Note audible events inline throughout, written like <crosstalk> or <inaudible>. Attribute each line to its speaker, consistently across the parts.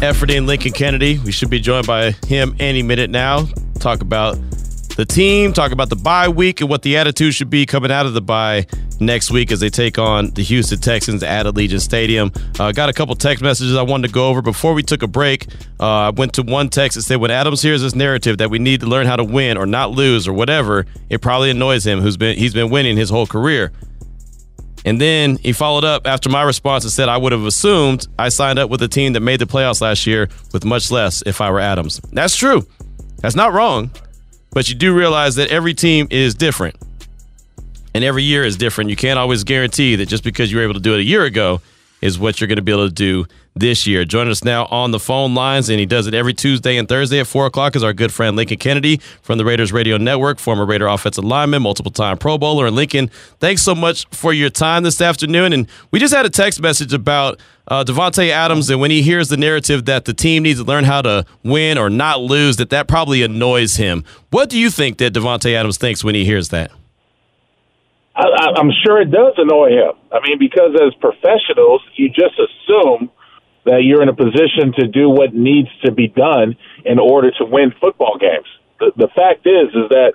Speaker 1: Efforting Lincoln Kennedy. We should be joined by him any minute now. Talk about the team, talk about the bye week and what the attitude should be coming out of the bye next week as they take on the Houston Texans at Allegiant Stadium. Uh, got a couple text messages I wanted to go over before we took a break. Uh, I went to one text that said, "When Adams hears this narrative that we need to learn how to win or not lose or whatever, it probably annoys him. Who's been he's been winning his whole career." And then he followed up after my response and said, I would have assumed I signed up with a team that made the playoffs last year with much less if I were Adams. That's true. That's not wrong. But you do realize that every team is different and every year is different. You can't always guarantee that just because you were able to do it a year ago is what you're going to be able to do this year. Joining us now on the phone lines, and he does it every Tuesday and Thursday at 4 o'clock, is our good friend Lincoln Kennedy from the Raiders Radio Network, former Raider offensive lineman, multiple time Pro Bowler. And Lincoln, thanks so much for your time this afternoon. And we just had a text message about uh, Davante Adams, and when he hears the narrative that the team needs to learn how to win or not lose, that that probably annoys him. What do you think that Davante Adams thinks when he hears that?
Speaker 2: I, I'm sure it does annoy him. I mean, because as professionals, you just assume that you're in a position to do what needs to be done in order to win football games. The, the fact is, is that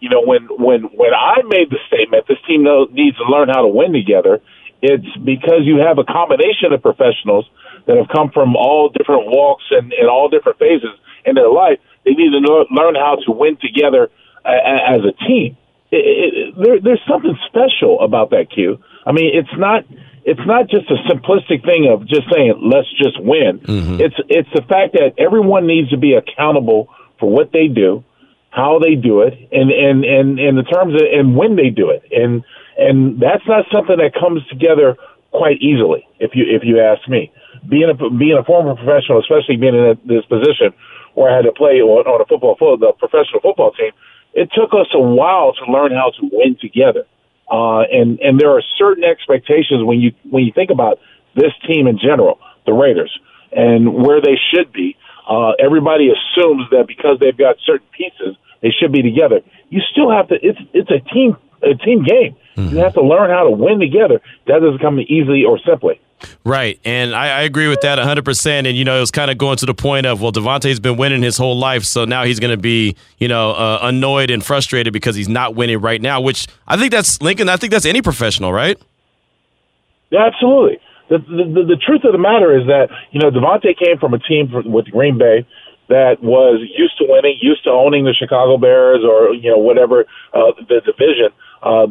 Speaker 2: you know when when when I made the statement, this team needs to learn how to win together. It's because you have a combination of professionals that have come from all different walks and, and all different phases in their life. They need to learn how to win together as a team it, it, there, there's something special about that Q. I mean, it's not it's not just a simplistic thing of just saying let's just win. Mm-hmm. It's it's the fact that everyone needs to be accountable for what they do, how they do it, and and and in the terms of and when they do it, and and that's not something that comes together quite easily. If you if you ask me, being a being a former professional, especially being in this position where I had to play on, on a football the professional football team it took us a while to learn how to win together. Uh, and and there are certain expectations when you when you think about this team in general, the Raiders, and where they should be. Uh, everybody assumes that because they've got certain pieces, they should be together. You still have to. It's it's a team a team game. Mm-hmm. You have to learn how to win together. That doesn't come easily or simply.
Speaker 1: Right. And I, I, agree with that 100%. And, you know, it was kind of going to the point of, well, Davante's been winning his whole life. So now he's going to be, you know, uh, annoyed and frustrated because he's not winning right now, which I think that's Lincoln. I think that's any professional, right?
Speaker 2: Yeah, absolutely. The, the, the truth of the matter is that, you know, Davante came from a team with Green Bay that was used to winning, used to owning the Chicago Bears or, you know, whatever, uh, the division, uh,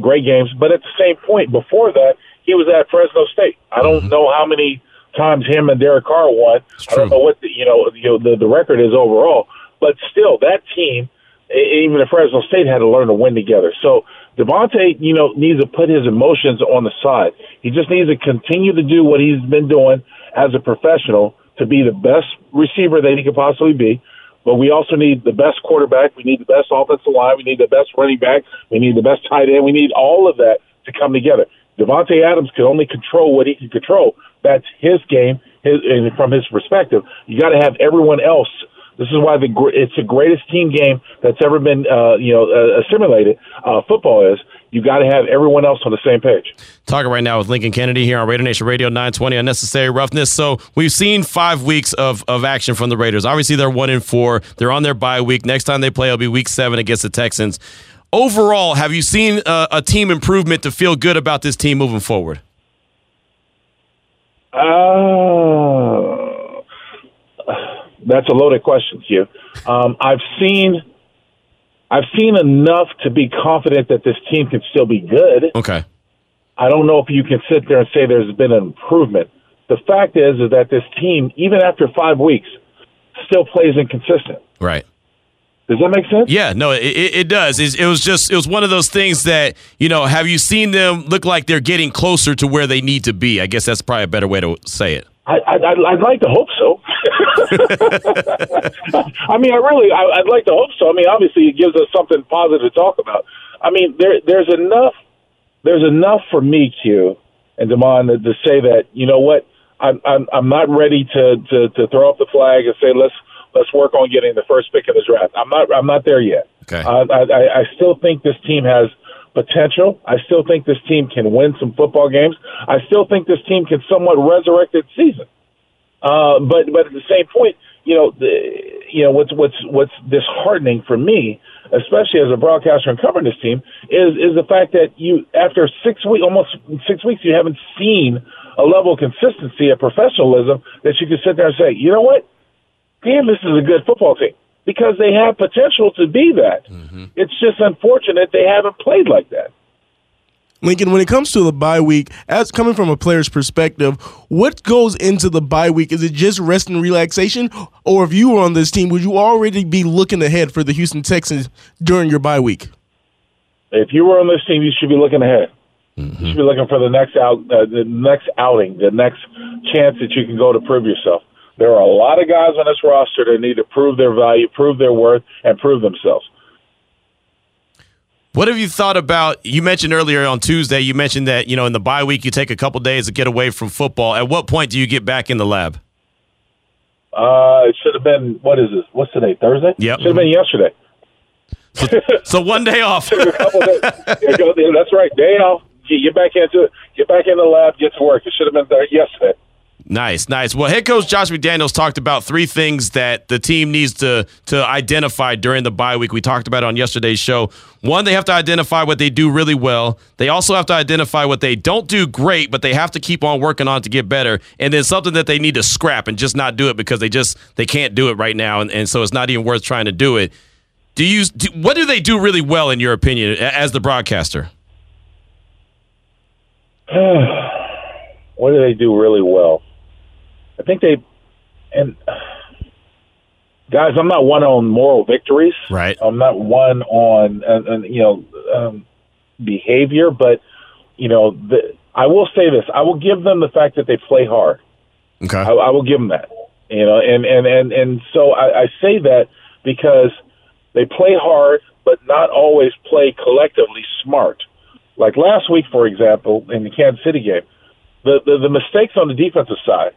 Speaker 2: great games. But at the same point, before that, he was at Fresno State. I don't mm-hmm. know how many times him and Derek Carr won. I don't know what the, you know, you know the, the record is overall, but still that team, even if Fresno State had to learn to win together. So Davante, you know, needs to put his emotions on the side. He just needs to continue to do what he's been doing as a professional to be the best receiver that he could possibly be. But we also need the best quarterback. We need the best offensive line. We need the best running back. We need the best tight end. We need all of that to come together. Davante Adams can only control what he can control. That's his game. His, and from his perspective, you got to have everyone else. This is why the it's the greatest team game that's ever been, uh, you know, uh, simulated. Uh, football is. You got to have everyone else on the same page.
Speaker 1: Talking right now with Lincoln Kennedy here on Raider Nation Radio 920 Unnecessary Roughness. So we've seen five weeks of, of action from the Raiders. Obviously, they're one in four. They're on their bye week. Next time they play, it'll be week seven against the Texans overall, have you seen a, a, team improvement to feel good about this team moving forward?
Speaker 2: Uh, that's a loaded question, Q. Um, I've seen, I've seen enough to be confident that this team can still be good.
Speaker 1: Okay.
Speaker 2: I don't know if you can sit there and say there's been an improvement. The fact is, is that this team, even after five weeks, still plays inconsistent.
Speaker 1: Right.
Speaker 2: Does that make sense?
Speaker 1: Yeah, no, it, it does. It, it, was just it was one of those things that you know. Have you seen them look like they're getting closer to where they need to be? I guess that's probably a better way to say it.
Speaker 2: I, I'd, I'd like to hope so. <laughs> I mean, I really, I, I'd like to hope so. I mean, obviously, it gives us something positive to talk about. I mean, there, there's enough, there's enough for me, Q and Damon, to, to say that you know what, I'm, I'm, I'm not ready to, to, to throw up the flag and say let's let's work on getting the first pick of the draft. I'm not, I'm not there yet.
Speaker 1: Okay.
Speaker 2: I, I, I still think this team has potential. I still think this team can win some football games. I still think this team can somewhat resurrect its season. Uh, but but at the same point, you know, the, you know what's what's what's disheartening for me, especially as a broadcaster and covering this team, is is the fact that you after six week almost six weeks, you haven't seen a level of consistency of professionalism that you can sit there and say, you know what, damn, this is a good football team because they have potential to be that. Mm-hmm. It's just unfortunate they haven't played like that.
Speaker 3: Lincoln, when it comes to the bye week, as coming from a player's perspective, what goes into the bye week? Is it just rest and relaxation? Or if you were on this team, would you already be looking ahead for the Houston Texans during your bye week?
Speaker 2: If you were on this team, you should be looking ahead. Mm-hmm. You should be looking for the next out, uh, the next outing, the next chance that you can go to prove yourself. There are a lot of guys on this roster that need to prove their value, prove their worth, and prove themselves.
Speaker 1: What have you thought about? You mentioned earlier on Tuesday, you mentioned that, you know, in the bye week, you take a couple days to get away from football. At what point do you get back in the lab?
Speaker 2: Uh, it should have been, what is this? What's today? Thursday?
Speaker 1: Yep.
Speaker 2: Should have been yesterday.
Speaker 1: So, so one day off. <laughs>
Speaker 2: That's right. Day off. Get back into it. Get back in the lab. Get to work. It should have been there yesterday.
Speaker 1: Nice, nice. Well, head coach Josh McDaniels talked about three things that the team needs to to identify during the bye week. We talked about on yesterday's show. One, they have to identify what they do really well. They also have to identify what they don't do great, but they have to keep on working on to get better. And then something that they need to scrap and just not do it because they just they can't do it right now, and, and so it's not even worth trying to do it. Do you? Do, what do they do really well in your opinion as the broadcaster? <sighs>
Speaker 2: what do they do really well? I think they and guys, I'm not one on moral victories.
Speaker 1: Right.
Speaker 2: I'm not one on you know um, behavior, but you know the, I will say this: I will give them the fact that they play hard.
Speaker 1: Okay. I,
Speaker 2: I will give them that. You know, and and and and so I, I say that because they play hard, but not always play collectively smart. Like last week, for example, in the Kansas City game, the, the, the mistakes on the defensive side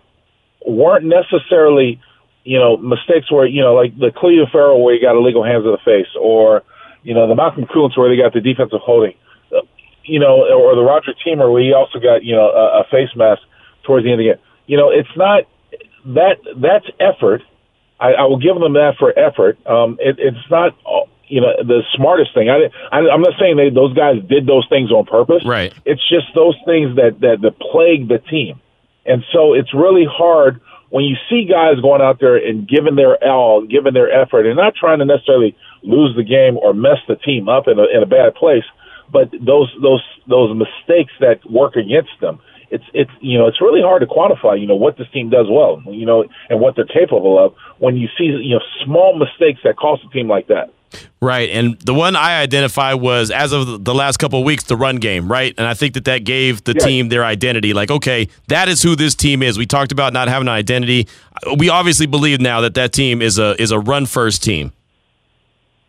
Speaker 2: weren't necessarily, you know, mistakes where, you know, like the Clelin Ferrell where he got illegal hands in the face, or, you know, the Malcolm Koonce where they got the defensive holding, you know, or the Roger Teamer where he also got, you know, a, a face mask towards the end of the game. You know, it's not that that's effort. I, I will give them that for effort. Um, it, it's not, you know, the smartest thing. I, I, I'm not saying they, those guys did those things on purpose.
Speaker 1: Right.
Speaker 2: It's just those things that that, that plague the team. And so it's really hard when you see guys going out there and giving their all, giving their effort, and not trying to necessarily lose the game or mess the team up in a, in a bad place, but those those those mistakes that work against them. It's it's you know it's really hard to quantify you know what this team does well you know and what they're capable of when you see you know small mistakes that cost a team like that.
Speaker 1: Right. And the one I identify was, as of the last couple of weeks, the run game, right? And I think that that gave the yeah. team their identity. Like, okay, that is who this team is. We talked about not having an identity. We obviously believe now that that team is a is a run first team.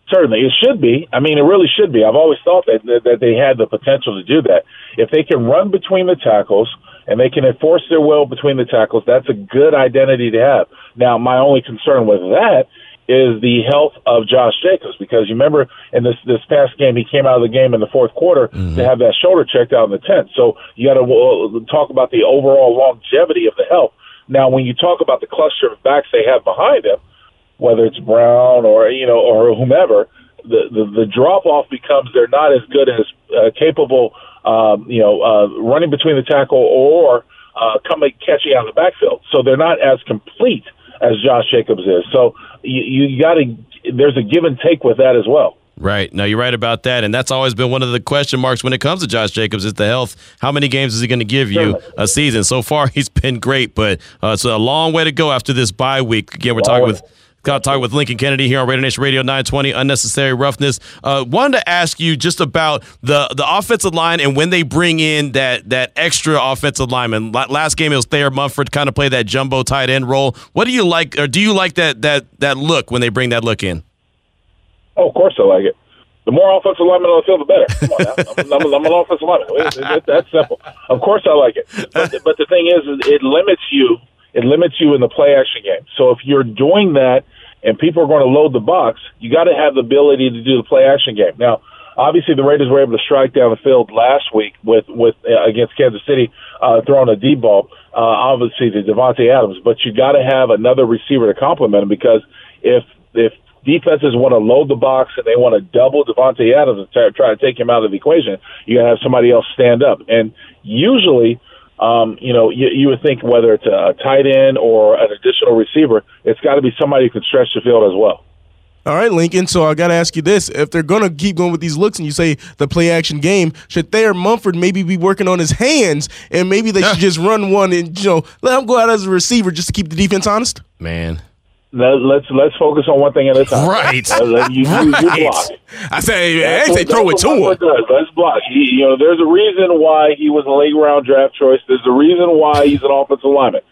Speaker 2: Certainly, it should be. I mean, it really should be. I've always thought that that they had the potential to do that. If they can run between the tackles and they can enforce their will between the tackles, that's a good identity to have. Now, my only concern with that is the health of Josh Jacobs because you remember in this this past game he came out of the game in the fourth quarter mm-hmm. to have that shoulder checked out in the tenth. So you got to uh, talk about the overall longevity of the health. Now, when you talk about the cluster of backs they have behind him, whether it's Brown or you know or whomever, the the, the drop off becomes they're not as good as uh, capable, um, you know, uh, running between the tackle or uh, coming catching out of the backfield. So they're not as complete as Josh Jacobs is. So you, you got to there's a give and take with that as well.
Speaker 1: Right. No, you're right about that. And that's always been one of the question marks when it comes to Josh Jacobs is the health. How many games is he going to give you a season? So far, <laughs> he's been great, but uh, it's a long way to go after this bye week. Again, we're talking with Got to talk with Lincoln Kennedy here on Raider Nation Radio 920. Unnecessary roughness. Uh, wanted to ask you just about the the offensive line and when they bring in that that extra offensive lineman. Last game it was Thayer Munford kind of play that jumbo tight end role. What do you like, or do you like that that that look when they bring that look in?
Speaker 2: Oh, of course I like it. The more offensive linemen on the field, the better. Come on. I'm, I'm, I'm an offensive lineman. that's simple. Of course I like it. But, but the thing is, it limits you. It limits you in the play action game. So if you're doing that and people are going to load the box, you got to have the ability to do the play action game. Now, obviously, the Raiders were able to strike down the field last week with with uh, against Kansas City, uh, throwing a deep ball. Uh, obviously, to Davante Adams, but you got to have another receiver to complement him because if if defenses want to load the box and they want to double Davante Adams and try to take him out of the equation, you got to have somebody else stand up. And usually um, you know, you, you would think whether it's a tight end or an additional receiver, it's got to be somebody who can stretch the field as well.
Speaker 3: All right, Lincoln. So I got to ask you this: If they're going to keep going with these looks, and you say the play action game, should Thayer Munford maybe be working on his hands, and maybe they should just run one and you know let him go out as a receiver just to keep the defense honest?
Speaker 1: Man,
Speaker 2: let, let's let's focus on one thing at a time.
Speaker 1: Right.
Speaker 2: Uh, you, you.
Speaker 3: I say, I say throw it to him.
Speaker 2: Does. Let's block. He, you know, there's a reason why he was a late round draft choice. There's a reason why he's an offensive lineman.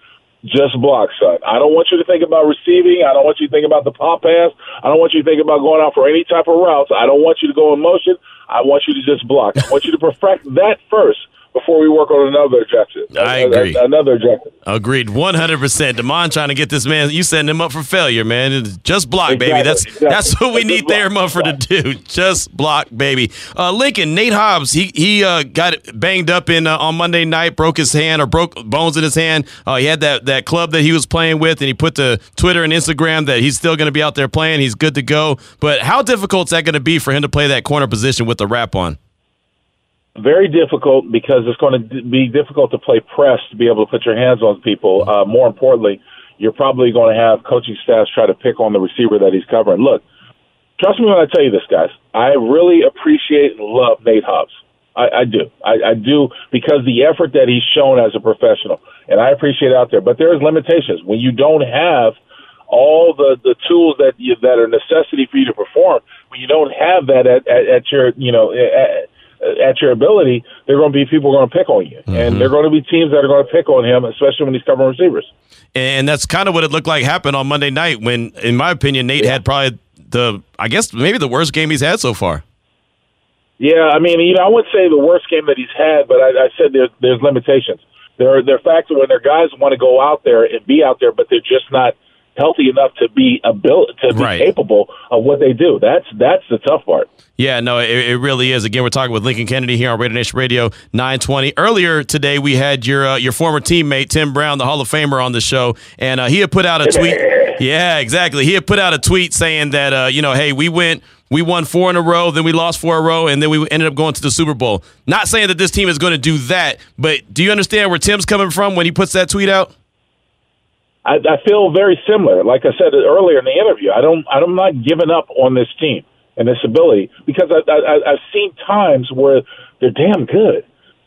Speaker 2: Just block, son. I don't want you to think about receiving. I don't want you to think about the pop pass. I don't want you to think about going out for any type of routes. I don't want you to go in motion. I want you to just block. I want you to perfect that first before we work on another objective.
Speaker 1: I agree.
Speaker 2: Another objective.
Speaker 1: Agreed. 100%. Demond trying to get this man, you setting him up for failure, man. Just block,
Speaker 2: exactly,
Speaker 1: baby. That's
Speaker 2: exactly.
Speaker 1: that's what we need Thayer Munford to do. Just block, baby. Uh, Lincoln, Nate Hobbs, he he uh, got banged up in uh, on Monday night, broke his hand or broke bones in his hand. Uh, he had that, that club that he was playing with, and he put to Twitter and Instagram that he's still going to be out there playing. He's good to go. But how difficult is that going to be for him to play that corner position with the wrap on?
Speaker 2: Very difficult because it's going to be difficult to play press to be able to put your hands on people. Uh, more importantly, you're probably going to have coaching staffs try to pick on the receiver that he's covering. Look, trust me when I tell you this, guys. I really appreciate and love Nate Hobbs. I, I do. I, I do because the effort that he's shown as a professional, and I appreciate out there. But there's limitations when you don't have all the the tools that you, that are necessity for you to perform. When you don't have that at, at, at your you know at, at your ability, there are going to be people going to pick on you, mm-hmm. and there are going to be teams that are going to pick on him, especially when he's covering receivers.
Speaker 1: And that's kind of what it looked like happened on Monday night when, in my opinion, Nate yeah. had probably the, I guess, maybe the worst game he's had so far.
Speaker 2: Yeah, I mean, you know, I would say the worst game that he's had, but I, I said there's there's limitations. There are there are facts when their guys want to go out there and be out there, but they're just not healthy enough to be able to be right. capable of what they do. That's that's the tough part.
Speaker 1: Yeah, no, it, it, really is. Again, we're talking with Lincoln Kennedy here on Raider Nation Radio 920. Earlier today, we had your uh, your former teammate Tim Brown, the Hall of Famer, on the show, and uh, he had put out a tweet. yeah, exactly. He had put out a tweet saying that uh, you know, hey, we went. We won four in a row, then we lost four in a row, and then we ended up going to the Super Bowl. Not saying that this team is going to do that, but do you understand where Tim's coming from when he puts that tweet out?
Speaker 2: I, I feel very similar. Like I said earlier in the interview, I don't, I'm not giving up on this team and this ability because I, I, I've seen times where they're damn good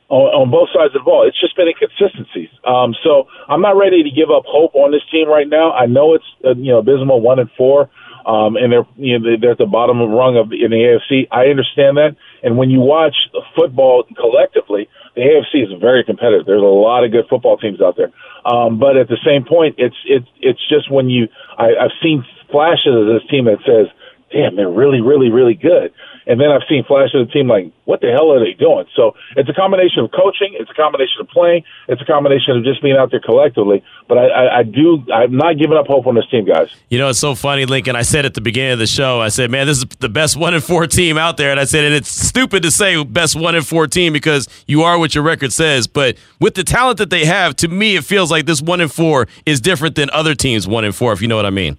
Speaker 2: on, on both sides of the ball. It's just been inconsistencies. Um, so I'm not ready to give up hope on this team right now. I know it's uh, you know abysmal one and four, um, and they're you know they're at the bottom of the rung of in the AFC. I understand that, and when you watch football collectively, the AFC is very competitive. There's a lot of good football teams out there. Um, but at the same point, it's it's it's just when you I, I've seen flashes of this team that says, "Damn, they're really, really, really good." And then I've seen flashes of the team like, "What the hell are they doing?" So it's a combination of coaching, it's a combination of playing, it's a combination of just being out there collectively. But I, I, I do, I'm not giving up hope on this team, guys.
Speaker 1: You know, it's so funny, Lincoln. I said at the beginning of the show, I said, "Man, this is the best one in four team out there," and I said, "And it's stupid to say best one in four team because you are what your record says." But with the talent that they have, to me, it feels like this one in four is different than other teams one in four. If you know what I mean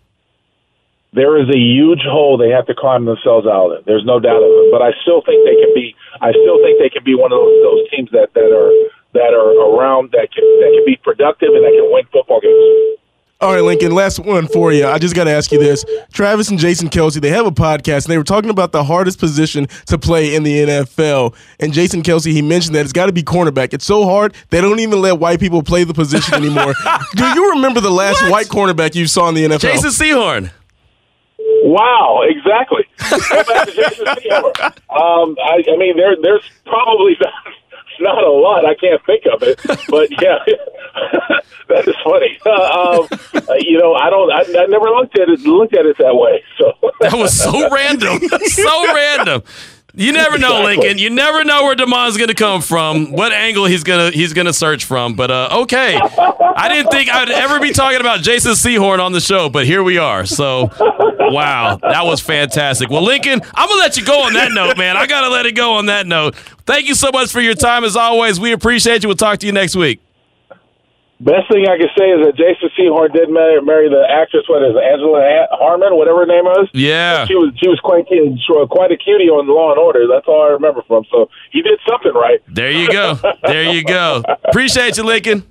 Speaker 2: there is a huge hole they have to climb themselves out of. There's no doubt of it. But I still think they can be. I still think they can be one of those, those teams that, that are that are around that can that can be productive and that can win football games.
Speaker 3: All right, Lincoln, last one for you. I just got to ask you this. Travis and Jason Kelce, they have a podcast, and they were talking about the hardest position to play in the NFL. And Jason Kelce, he mentioned that it's got to be cornerback. It's so hard, they don't even let white people play the position anymore. <laughs> Do you remember the last what? white cornerback you saw in the NFL?
Speaker 1: Jason Sehorn.
Speaker 2: Wow, exactly. Go back to Jason Sehorn. Um, I, I mean, there, there's probably <laughs> not, not a lot. I can't think of it, but yeah, <laughs> that is funny. Uh, <laughs> um, uh, you know, I don't. I, I never looked at it looked at it that way. So
Speaker 1: That was so random. so random. You never know,
Speaker 2: Exactly.
Speaker 1: Lincoln. You never know where Damon's going to come from, what angle he's going to he's going to search from. But uh, okay, I didn't think I'd ever be talking about Jason Sehorn on the show, but here we are. So, wow, that was fantastic. Well, Lincoln, I'm gonna let you go on that note, man. I gotta let it go on that note. Thank you so much for your time, as always. We appreciate you. We'll talk to you next week.
Speaker 2: Best thing I can say is that Jason Sehorn did marry, marry the actress. What is it, Angela Harmon, whatever her name was.
Speaker 1: Yeah.
Speaker 2: she was she was quite cute- quite a cutie on Law and Order. That's all I remember from. So he did something right.
Speaker 1: There you go. There you go. <laughs> Appreciate you, Lincoln.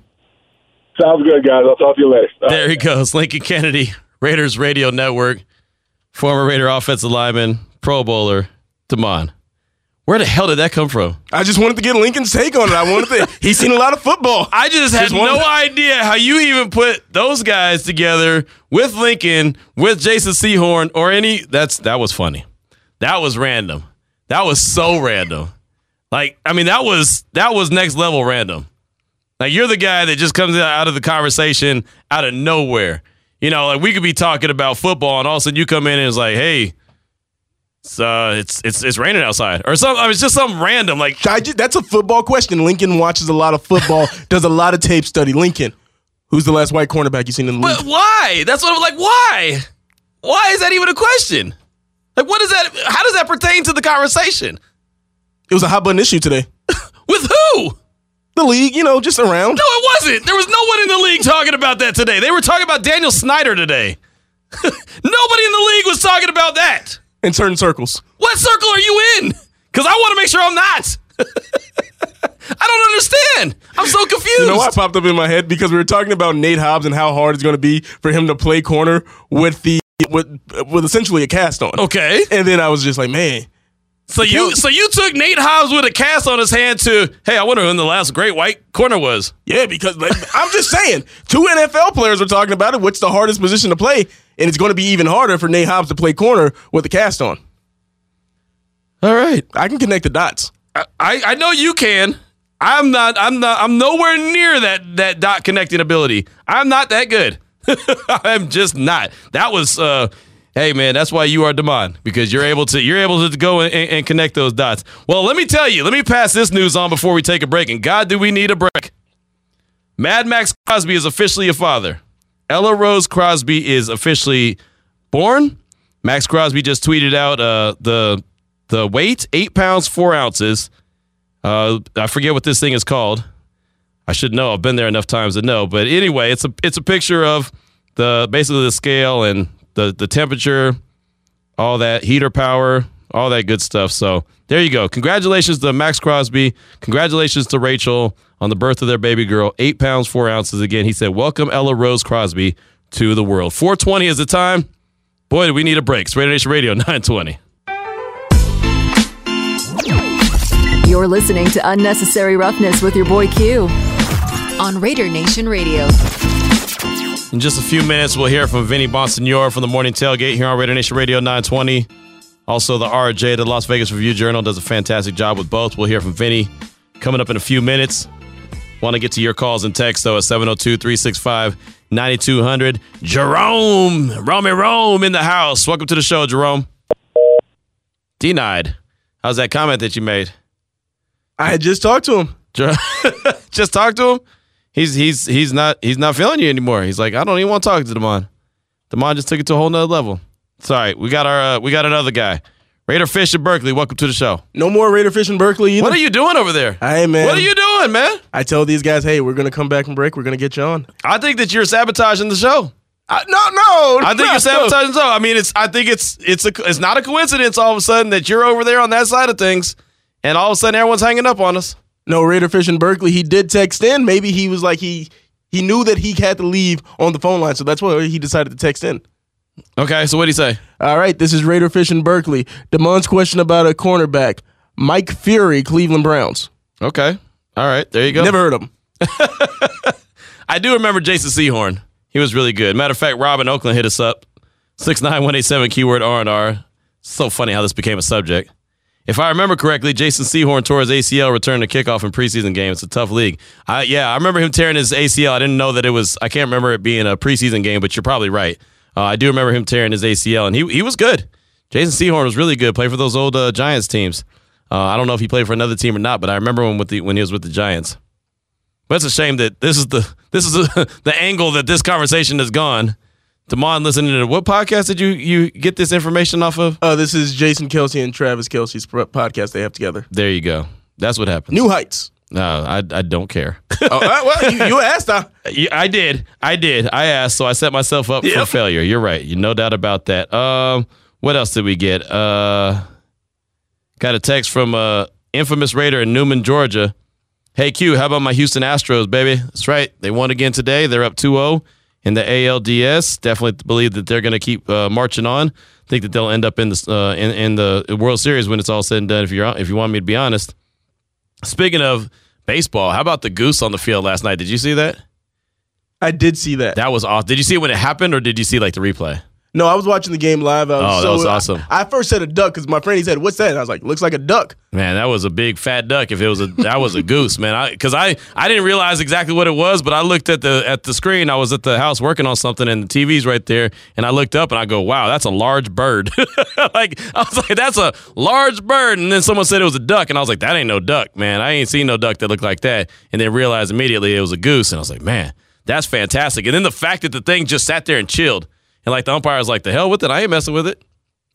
Speaker 2: Sounds good, guys. I'll talk to you later. All right.
Speaker 1: There he goes. Lincoln Kennedy, Raiders Radio Network, former Raider offensive lineman, Pro Bowler, Damon. Where the hell did that come from?
Speaker 3: I just wanted to get Lincoln's take on it. I wanted to. He's seen a lot of football. <laughs>
Speaker 1: I just had
Speaker 3: Just
Speaker 1: no idea how you even put those guys together with Lincoln, with Jason Sehorn, or any. That's that was funny. That was random. That was so random. Like, I mean, that was that was next level random. Like you're the guy that just comes out of the conversation out of nowhere. You know, like we could be talking about football, and all of a sudden you come in and it's like, hey, it's uh, it's it's it's raining outside, or something. I mean, it's just something random. Like,
Speaker 3: that's a football question. Lincoln watches a lot of football, <laughs> does a lot of tape study. Lincoln, who's the last white cornerback you seen in the league?
Speaker 1: but why? That's what I'm like. Why? Why is that even a question? Like, what is that? How does that pertain to the conversation?
Speaker 3: It was a hot button issue today. <laughs>
Speaker 1: With who?
Speaker 3: The league, you know, just around.
Speaker 1: No, it wasn't. There was no one in the league talking about that today. They were talking about Daniel Snyder today. <laughs> Nobody in the league was talking about that.
Speaker 3: In certain circles.
Speaker 1: What circle are you in? Because I want to make sure I'm not. <laughs> I don't understand. I'm so confused.
Speaker 3: You know what popped up in my head because we were talking about Nate Hobbs and how hard it's going to be for him to play corner with the with with essentially a cast on.
Speaker 1: Okay.
Speaker 3: And then I was just like, man,
Speaker 1: So you so you took Nate Hobbs with a cast on his hand to, hey, I wonder who the last great white corner was.
Speaker 3: yeah, because like, I'm just saying, two NFL players were talking about it. What's the hardest position to play? And it's going to be even harder for Nate Hobbs to play corner with the cast on.
Speaker 1: All right.
Speaker 3: I can connect the dots.
Speaker 1: I, I know you can. I'm not I'm not I'm nowhere near that that dot connecting ability. I'm not that good. <laughs> I'm just not. That was uh hey man, that's why you are Demond because you're able to you're able to go and, and connect those dots. Well, let me tell you, let me pass this news on before we take a break. And God, do we need a break? Mad Maxx Crosby is officially a father. Ella Rose Crosby is officially born. Maxx Crosby just tweeted out uh, the the weight eight pounds four ounces. Uh, I forget what this thing is called. I should know. I've been there enough times to know. But anyway, it's a it's a picture of the basically the scale and the the temperature, all that heater power, all that good stuff. So there you go. Congratulations to Maxx Crosby. Congratulations to Rachel on the birth of their baby girl. Eight pounds four ounces. Again, he said, "Welcome Ella Rose Crosby to the world." 420 is the time. Boy, do we need a break. It's Raider Nation Radio <laughs> 920.
Speaker 4: You're listening to Unnecessary Roughness with your boy Q on Raider Nation Radio.
Speaker 1: In just a few minutes, we'll hear from Vinny Bonsignore from the Morning Tailgate here on Raider Nation Radio 920. Also, the RJ, the Las Vegas Review Journal, does a fantastic job with both. We'll hear from Vinny coming up in a few minutes. Want to get to your calls and texts, though, at 702 365 9200. Jerome, Romy Rome in the house. Welcome to the show, Jerome. Denied. How's that comment that you made?
Speaker 3: I had just talked to him. <laughs>
Speaker 1: Just talk to him. He's he's he's not he's not feeling you anymore. He's like, I don't even want to talk to Demond. Demond just took it to a whole nother level. Right. We got our uh, we got another guy. Raider Fish in Berkeley. Welcome to the show.
Speaker 3: No more Raider Fish in Berkeley either.
Speaker 1: What are you doing over there?
Speaker 3: Hey, man.
Speaker 1: What are you doing, man?
Speaker 3: I tell these guys, hey, we're going to come back from break. We're going to get you on.
Speaker 1: I think that you're sabotaging the show.
Speaker 3: Uh, no, no.
Speaker 1: I think <laughs>
Speaker 3: no.
Speaker 1: you're sabotaging the show. I mean, it's I think it's it's a it's not a coincidence all of a sudden that you're over there on that side of things, and all of a sudden everyone's hanging up on us.
Speaker 3: No, Raider Fish in Berkeley. He did text in. Maybe he was like he he knew that he had to leave on the phone line, so that's why he decided to text in.
Speaker 1: Okay, so what do you say?
Speaker 3: All right, this is Raider Fish in Berkeley. Damon's question about a cornerback, Mike Furrey, Cleveland Browns.
Speaker 1: Okay, all right, there you go.
Speaker 3: Never heard of him. <laughs>
Speaker 1: I do remember Jason Sehorn. He was really good. Matter of fact, Rob in Oakland hit us up 69187 keyword R&R. So funny how this became a subject. If I remember correctly, Jason Sehorn tore his ACL return to kickoff in preseason game. It's a tough league. I, yeah, I remember him tearing his ACL. I didn't know that it was. I can't remember it being a preseason game, but you're probably right. Uh, I do remember him tearing his ACL, and he he was good. Jason Sehorn was really good. Played for those old uh, Giants teams. Uh, I don't know if he played for another team or not, but I remember him with the when he was with the Giants. But it's a shame that this is the <laughs> this is <laughs> the angle that this conversation has gone. Damon, listening to what podcast did you you get this information off of?
Speaker 3: Uh, this is Jason Kelce and Travis Kelce's podcast they have together.
Speaker 1: There you go. That's what happens.
Speaker 3: New heights.
Speaker 1: No, I, I don't care. <laughs>
Speaker 3: oh, uh, well, you, you asked. Huh?
Speaker 1: Yeah, I did. I did. I asked, so I set myself up
Speaker 3: Yep.
Speaker 1: for failure. You're right. You no doubt about that. Um, what else did we get? Uh, got a text from uh infamous Raider in Newnan, Georgia. Hey Q, how about my Houston Astros, baby? That's right. They won again today. They're up 2-0 in the ALDS. Definitely believe that they're going to keep uh, marching on. Think that they'll end up in the uh, in, in the World Series when it's all said and done. If you're if you want me to be honest. Speaking of baseball, how about the goose on the field last night? Did you see that?
Speaker 3: I did see that.
Speaker 1: That was awesome. Did you see it when it happened, or did you see like the replay?
Speaker 3: No, I was watching the game live. I was,
Speaker 1: Oh, that
Speaker 3: so,
Speaker 1: was awesome.
Speaker 3: I, I first said a duck because my friend he said, "What's that?" And I was like, "Looks like a duck."
Speaker 1: Man, that was a big fat duck. If it was a that was a goose, man. I, Because I, I didn't realize exactly what it was, but I looked at the at the screen. I was at the house working on something, and the TV's right there. And I looked up and I go, "Wow, that's a large bird." <laughs> like I was like, "That's a large bird." And then someone said it was a duck, and I was like, "That ain't no duck, man. I ain't seen no duck that looked like that." And then realized immediately it was a goose, and I was like, "Man, that's fantastic." And then the fact that the thing just sat there and chilled, and like the umpire was like, "The hell with it, I ain't messing with it."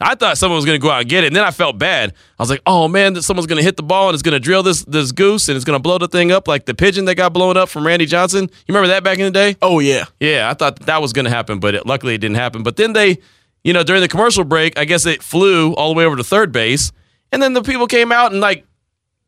Speaker 1: I thought someone was going to go out and get it, and then I felt bad. I was like, "Oh man, that someone's going to hit the ball and it's going to drill this this goose and it's going to blow the thing up like the pigeon that got blown up from Randy Johnson." You remember that back in the day?
Speaker 3: Oh yeah,
Speaker 1: Yeah, I thought that was going to happen, but it, luckily it didn't happen. But then they, you know, during the commercial break, I guess it flew all the way over to third base, and then the people came out and like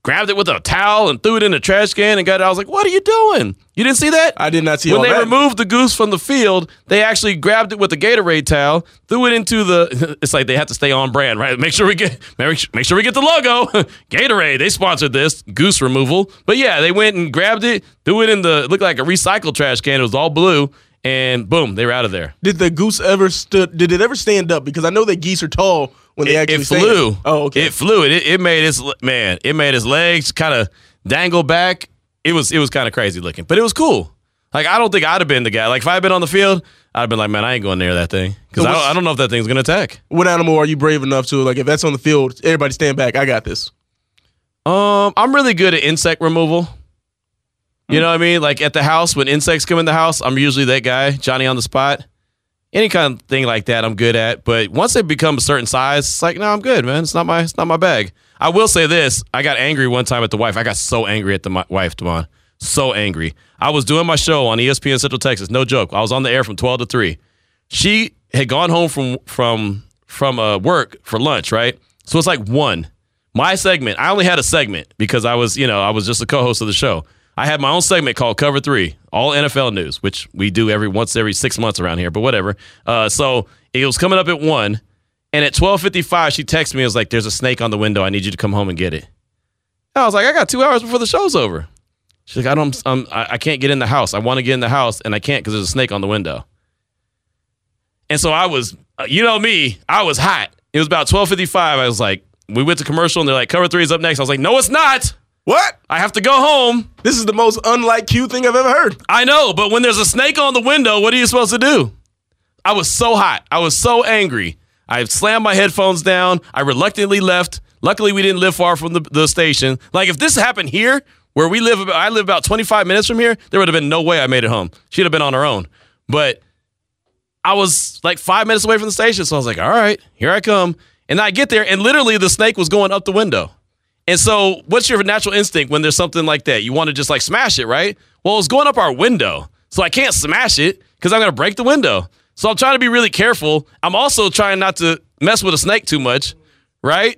Speaker 1: grabbed it with a towel and threw it in a trash can and got it. I was like, "What are you doing? You didn't see that?"
Speaker 3: I did not see
Speaker 1: that.
Speaker 3: when
Speaker 1: they
Speaker 3: that.
Speaker 1: removed the goose from the field, they actually grabbed it with a Gatorade towel, threw it into the. <laughs> It's like they have to stay on brand, right? Make sure we get make make sure we get the logo. <laughs> Gatorade, they sponsored this goose removal, but yeah, they went and grabbed it, threw it in the looked like a recycled trash can. It was all blue, and boom, they were out of there.
Speaker 3: Did the goose ever stood? Did it ever stand up? Because I know that geese are tall when they
Speaker 1: It,
Speaker 3: actually
Speaker 1: it flew.
Speaker 3: Oh, okay.
Speaker 1: It flew. It it made its man. It made his legs kind of dangle back. It was it was kind of crazy looking, but it was cool. Like I don't think I'd have been the guy. Like if I had been on the field, I'd have been like, man, I ain't going near that thing because
Speaker 3: So
Speaker 1: I, I don't know if that thing's gonna attack.
Speaker 3: what animal are you brave enough to? Like, if that's on the field, everybody stand back. I got this.
Speaker 1: Um, I'm really good at insect removal. You know what I mean? Like at the house when insects come in the house, I'm usually that guy, Johnny on the spot. Any kind of thing like that, I'm good at. But once they become a certain size, it's like, no, I'm good, man. It's not my, it's not my bag. I will say this: I got angry one time at the wife. I got so angry at the mi- wife, Devon. So angry. I was doing my show on ESPN Central Texas. No joke. I was on the air from 12 to 3. She had gone home from from from uh, work for lunch, right? So it's like one. My segment. I only had a segment because I was, you know, I was just a co-host of the show. I have my own segment called Cover Three, all NFL news, which we do every once every six months around here. But whatever. Uh, so it was coming up at one, and at twelve fifty five, she texted me. and was like, "There's a snake on the window. I need you to come home and get it." I was like, "I got two hours before the show's over." She's like, "I don't. I, I can't get in the house. I want to get in the house, and I can't because there's a snake on the window." And so I was, uh, you know me, I was hot. It was about twelve fifty five. I was like, we went to commercial, and they're like, "Cover three is up next." I was like, "No, it's not.
Speaker 3: What?
Speaker 1: I have to go home."
Speaker 3: This is the most unlike Q thing I've ever heard.
Speaker 1: I know, but when there's a snake on the window, what are you supposed to do? I was so hot. I was so angry. I slammed my headphones down. I reluctantly left. Luckily, we didn't live far from the, the station. Like, if this happened here, where we live, I live about 25 minutes from here, there would have been no way I made it home. She'd have been on her own. But I was like five minutes away from the station. So I was like, all right, here I come. And I get there, and literally the snake was going up the window. And so, what's your natural instinct when there's something like that? You want to just like smash it, right? Well, it's going up our window. So I can't smash it because I'm going to break the window. So I'm trying to be really careful. I'm also trying not to mess with a snake too much, right?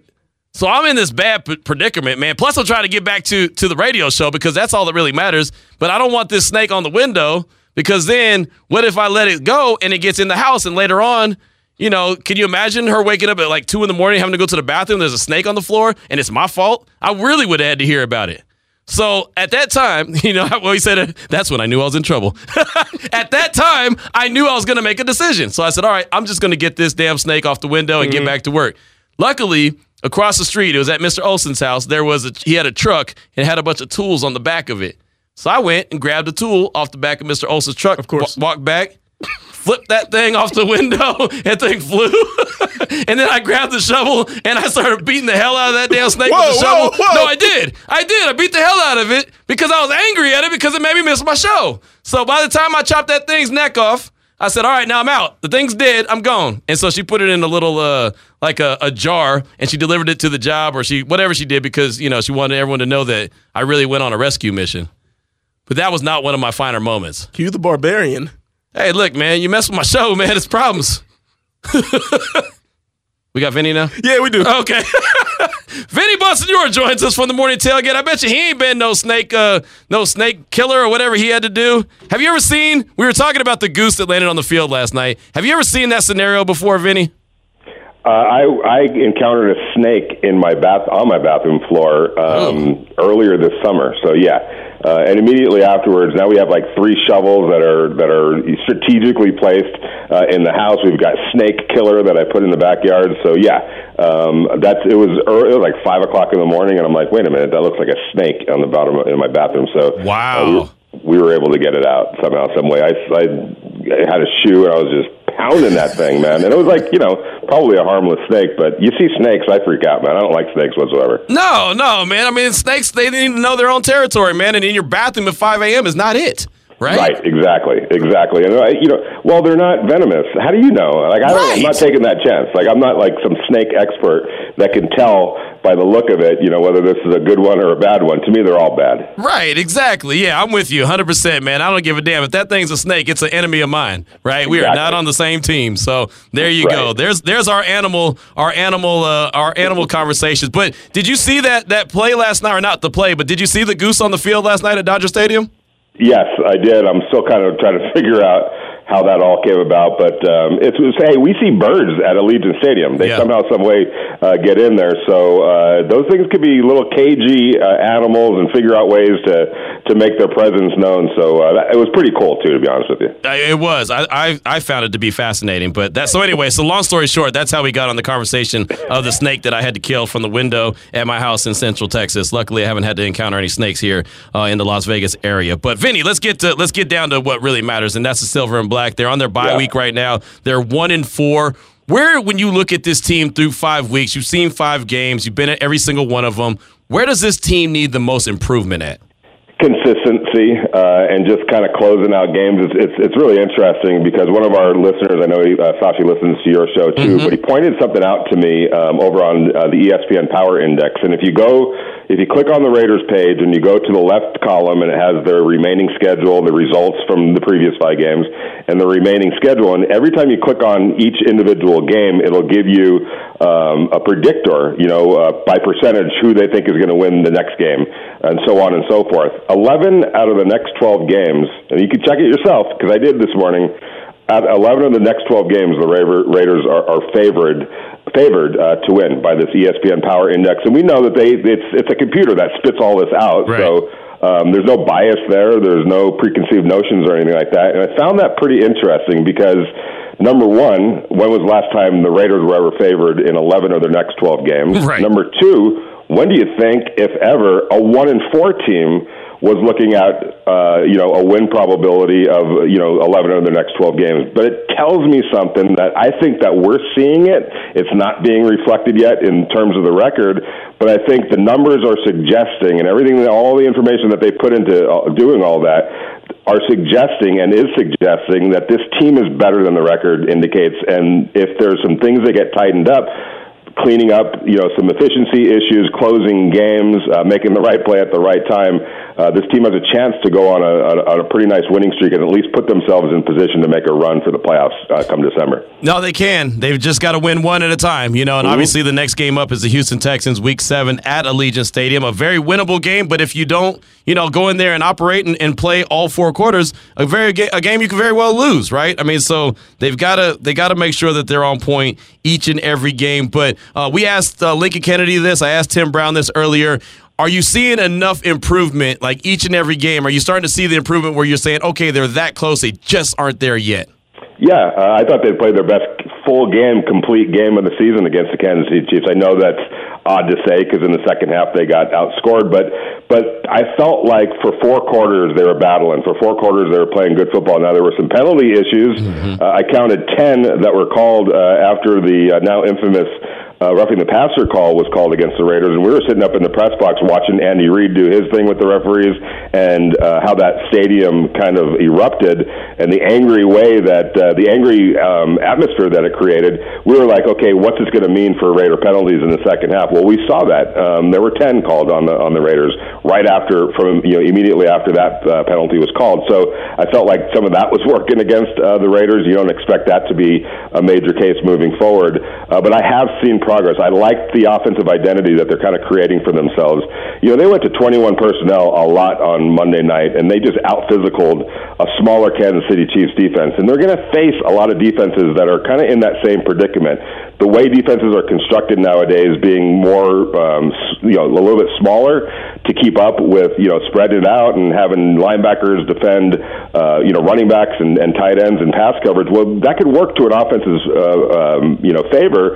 Speaker 1: So I'm in this bad predicament, man. Plus, I'm trying to get back to to the radio show because that's all that really matters. But I don't want this snake on the window because then what if I let it go and it gets in the house and later on, you know, can you imagine her waking up at like two in the morning having to go to the bathroom? There's a snake on the floor and it's my fault. I really would have had to hear about it. So at that time, <laughs> you know, well, he said that's when I knew I was in trouble. <laughs> at that time, I knew I was going to make a decision. So I said, all right, I'm just going to get this damn snake off the window and get mm-hmm. back to work. Luckily, across the street, it was at Mr. Olson's house. There was a, he had a truck and had a bunch of tools on the back of it. So I went and grabbed a tool off the back of Mr. Olson's truck. Of
Speaker 3: course.
Speaker 1: walked back, flipped that thing off the window, <laughs> and thing flew. <laughs> and then I grabbed the shovel and I started beating the hell out of that damn snake
Speaker 3: Whoa,
Speaker 1: with the
Speaker 3: whoa,
Speaker 1: shovel.
Speaker 3: whoa.
Speaker 1: No, I did. I did. I beat the hell out of it because I was angry at it because it made me miss my show. So by the time I chopped that thing's neck off, I said, "All right, now I'm out. The thing's dead. I'm gone." And so she put it in a little, uh, like a, a jar, and she delivered it to the job, or she whatever she did because you know she wanted everyone to know that I really went on a rescue mission. But that was not one of my finer moments.
Speaker 3: Cue the barbarian.
Speaker 1: Hey, look, man, you mess with my show, man. It's problems. <laughs> we got Vinny now.
Speaker 3: Yeah, we do.
Speaker 1: Okay. <laughs> Vinny Bonsignore joins us from the morning tailgate. I bet you he ain't been no snake, uh, no snake killer or whatever he had to do. Have you ever seen? We were talking about the goose that landed on the field last night. Have you ever seen that scenario before, Vinny?
Speaker 5: Uh, I I encountered a snake in my bath on my bathroom floor um, earlier this summer. So yeah, uh, and immediately afterwards, now we have like three shovels that are that are strategically placed uh, in the house. We've got snake killer that I put in the backyard. So yeah, um, that's it was early, it was like five o'clock in the morning, and I'm like, wait a minute, that looks like a snake on the bottom of, in my bathroom. So
Speaker 1: Wow.
Speaker 5: uh, we, were, we were able to get it out somehow, some way. I, I had a shoe and I was just pounding that thing, man. And it was like, you know, probably a harmless snake, but you see snakes, I freak out, man. I don't like snakes whatsoever.
Speaker 1: No, no, man. I mean, snakes, they need to know their own territory, man. And in your bathroom at 5 a.m. is not it, right?
Speaker 5: Right, exactly, exactly. And I, you know, well, they're not venomous. How do you know? Like, I don't, I'm not taking that chance. Like, I'm not like some snake expert that can tell by the look of it, you know, whether this is a good one or a bad one. To me, they're all bad.
Speaker 1: Right, exactly. Yeah, I'm with you 100%, man. I don't give a damn. If that thing's a snake, it's an enemy of mine, right? We are not on the same team. So there you go. There's there's our animal our animal uh, our animal conversations. But did you see that that play last night or not the play, but did you see the goose on the field last night at Dodger Stadium?
Speaker 5: Yes, I did. I'm still kind of trying to <laughs> figure out how that all came about, but um, it's, it's hey, we see birds at Allegiant Stadium. They
Speaker 1: Yeah.
Speaker 5: somehow, some way, uh, get in there. So uh, those things could be little cagey uh, animals and figure out ways to to make their presence known. So uh, that, it was pretty cool too, to be honest with you.
Speaker 1: It was. I, I I found it to be fascinating. But that so anyway. So long story short, that's how we got on the conversation of the snake that I had to kill from the window at my house in Central Texas. Luckily, I haven't had to encounter any snakes here uh, in the Las Vegas area. But Vinny, let's get to let's get down to what really matters, and that's the silver and black. They're on their bye
Speaker 5: Yeah.
Speaker 1: week right now. They're one in four. Where, when you look at this team through five weeks, you've seen five games, you've been at every single one of them. Where does this team need the most improvement at?
Speaker 5: consistency uh, and just kind of closing out games. It's, it's it's really interesting because one of our listeners, I know he, uh, Sashi listens to your show too, but he pointed something out to me um, over on uh, the ESPN Power Index. And if you go, if you click on the Raiders page and you go to the left column and it has their remaining schedule, the results from the previous five games, and the remaining schedule, and every time you click on each individual game, it'll give you um, a predictor, you know, uh, by percentage who they think is going to win the next game, and so on and so forth. 11 out of the next 12 games, and you can check it yourself because I did this morning. At 11 of the next 12 games, the Raiders are, are favored favored uh, to win by this ESPN Power Index, and we know that they it's it's a computer that spits all this out.
Speaker 1: Right.
Speaker 5: So um, there's no bias there. There's no preconceived notions or anything like that. And I found that pretty interesting because number one, when was the last time the Raiders were ever favored in 11 of their next 12 games? <laughs>
Speaker 1: Right.
Speaker 5: Number two, when do you think, if ever, a one in four team was looking at uh, you know a win probability of you know 11 of their next 12 games? But it tells me something that I think that we're seeing it. It's not being reflected yet in terms of the record, but I think the numbers are suggesting, and everything, all the information that they put into uh, doing all that are suggesting and is suggesting that this team is better than the record indicates. And if there's some things that get tightened up, cleaning up, you know, some efficiency issues, closing games, uh, making the right play at the right time, uh, this team has a chance to go on a, on a- on a pretty nice winning streak and at least put themselves in position to make a run for the playoffs uh, come December.
Speaker 1: No, they can. They've just got to win one at a time, you know. And obviously, the next game up is the Houston Texans, Week Seven at Allegiant Stadium. A very winnable game, but if you don't, you know, go in there and operate and, and play all four quarters, a very ga- a game you can very well lose, right? I mean, so they've got to they got to make sure that they're on point each and every game. But uh, we asked uh, Lincoln Kennedy this. I asked Tim Brown this earlier. Are you seeing enough improvement, like each and every game? Are you starting to see the improvement where you're saying, okay, they're that close, they just aren't there yet?
Speaker 5: Yeah, uh, I thought they played their best full game, complete game of the season against the Kansas City Chiefs. I know that's odd to say because in the second half they got outscored, but but I felt like for four quarters they were battling. For four quarters they were playing good football. Now there were some penalty issues. Mm-hmm. Uh, I counted ten that were called uh, after the uh, now infamous uh, roughing the passer call was called against the Raiders, and we were sitting up in the press box watching Andy Reid do his thing with the referees and uh, how that stadium kind of erupted and the angry way that uh, the angry um, atmosphere that it created. We were like, okay, what's this going to mean for Raider penalties in the second half? Well, we saw that um, there were ten called on the on the Raiders right after from you know immediately after that uh, penalty was called. So I felt like some of that was working against uh, the Raiders. You don't expect that to be a major case moving forward, uh, but I have seen progress. I like the offensive identity that they're kind of creating for themselves. You know, they went to 21 personnel a lot on Monday night, and they just out physicaled a smaller Kansas City Chiefs defense. And they're going to face a lot of defenses that are kind of in that same predicament. The way defenses are constructed nowadays, being more, um, you know, a little bit smaller to keep up with, you know, spreading it out and having linebackers defend, uh, you know, running backs and, and tight ends and pass coverage. Well, that could work to an offense's, uh, um, you know, favor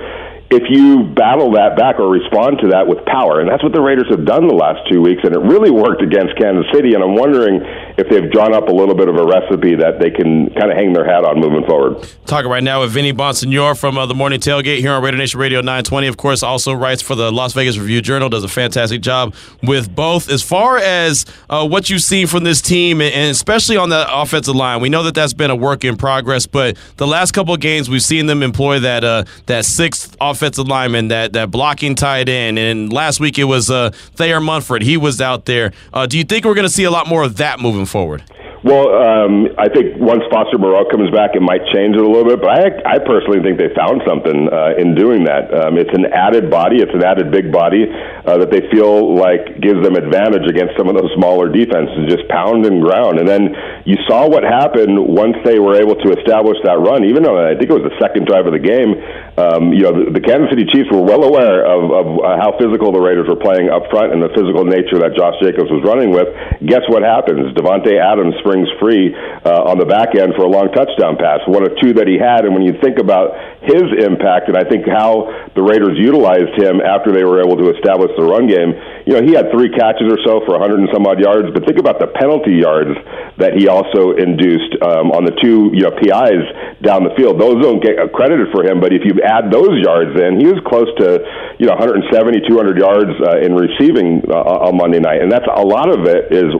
Speaker 5: if you battle that back or respond to that with power. And that's what the Raiders have done the last two weeks, and it really worked against Kansas City. And I'm wondering if they've drawn up a little bit of a recipe that they can kind of hang their hat on moving forward.
Speaker 1: Talking right now with Vinny Bonsignore from uh, the Morning Tailgate here on Raider Nation Radio 920. Of course, also writes for the Las Vegas Review Journal, does a fantastic job with both. As far as uh, what you've seen from this team, and especially on the offensive line, we know that that's been a work in progress, but the last couple of games, we've seen them employ that, uh, that sixth offensive offensive lineman, that that blocking tight end. And last week it was uh, Thayer Munford. He was out there. Uh, do you think we're going to see a lot more of that moving forward?
Speaker 5: Well, um, I think once Foster Moreau comes back, it might change it a little bit. But I, I personally think they found something uh, in doing that. Um, it's an added body. It's an added big body uh, that they feel like gives them advantage against some of those smaller defenses. Just pound and ground. And then you saw what happened once they were able to establish that run. Even though I think it was the second drive of the game, um, you know, the, the Kansas City Chiefs were well aware of, of uh, how physical the Raiders were playing up front and the physical nature that Josh Jacobs was running with. Guess what happens? Davante Adams springs free uh, on the back end for a long touchdown pass, one of two that he had. And when you think about his impact, and I think how the Raiders utilized him after they were able to establish the run game, you know, he had three catches or so for 100 and some odd yards. But think about the penalty yards that he also induced um, on the two, you know, PIs down the field. Those don't get credited for him, but if you add those yards in, he was close to, you know, 170, 200 yards uh, in receiving uh, on Monday night, and that's a lot of it is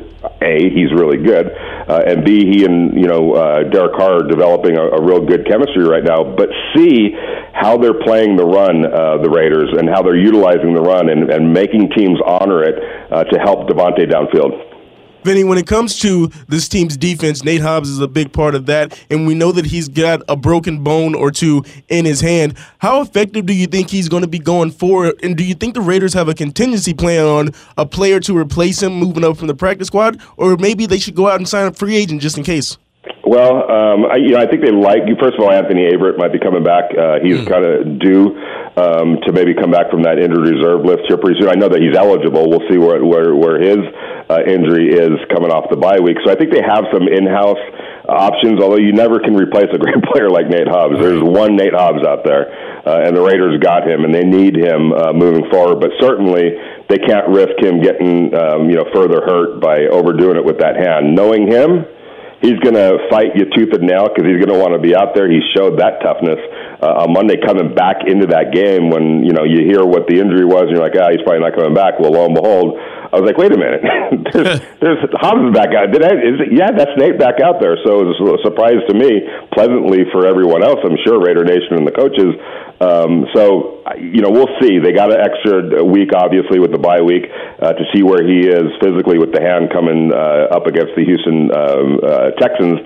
Speaker 5: a he's really good, uh, and b he and you know uh, Derek Carr are developing a, a real good chemistry right now. But c how they're playing the run, uh, the Raiders, and how they're utilizing the run and, and making teams honor it uh, to help Davante downfield.
Speaker 3: Vinny, when it comes to this team's defense, Nate Hobbs is a big part of that, and we know that he's got a broken bone or two in his hand. How effective do you think he's going to be going forward? And do you think the Raiders have a contingency plan on a player to replace him moving up from the practice squad, or maybe they should go out and sign a free agent just in case?
Speaker 5: Well, um, I, you know, I think they like. you. First of all, Anthony Averett might be coming back. Uh, he's mm. kind of due um, to maybe come back from that injured reserve list here pretty soon. I know that he's eligible. We'll see where where, where his uh, injury is coming off the bye week. So I think they have some in-house options. Although you never can replace a great <laughs> player like Nate Hobbs. There's one Nate Hobbs out there, uh, and the Raiders got him, and they need him uh, moving forward. But certainly they can't risk him getting um, you know further hurt by overdoing it with that hand. Knowing him he's going to fight you tooth and nail because he's going to want to be out there. He showed that toughness uh, on Monday coming back into that game when you know you hear what the injury was and you're like, ah, he's probably not coming back. Well, lo and behold, I was like, wait a minute, <laughs> there's, <laughs> there's Hobbs back out. Did I, is it, yeah, that's Nate back out there. So it was a surprise to me, pleasantly for everyone else. I'm sure Raider Nation and the coaches. Um, so you know, we'll see. They got an extra week, obviously, with the bye week uh, to see where he is physically with the hand coming uh, up against the Houston um, uh, Texans.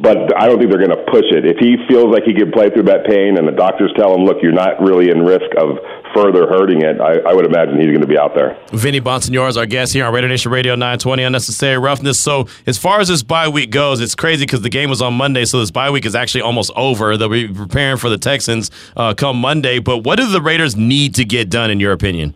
Speaker 5: But I don't think they're going to push it. If he feels like he can play through that pain, and the doctors tell him, "Look, you're not really in risk of further hurting it," I, I would imagine he's going to be out there.
Speaker 1: Vinny Bonsignore is our guest here on Raider Nation Radio 920 Unnecessary Roughness. So, as far as this bye week goes, it's crazy because the game was on Monday, so this bye week is actually almost over. They'll be preparing for the Texans uh, come Monday. But what do the Raiders need to get done, in your opinion?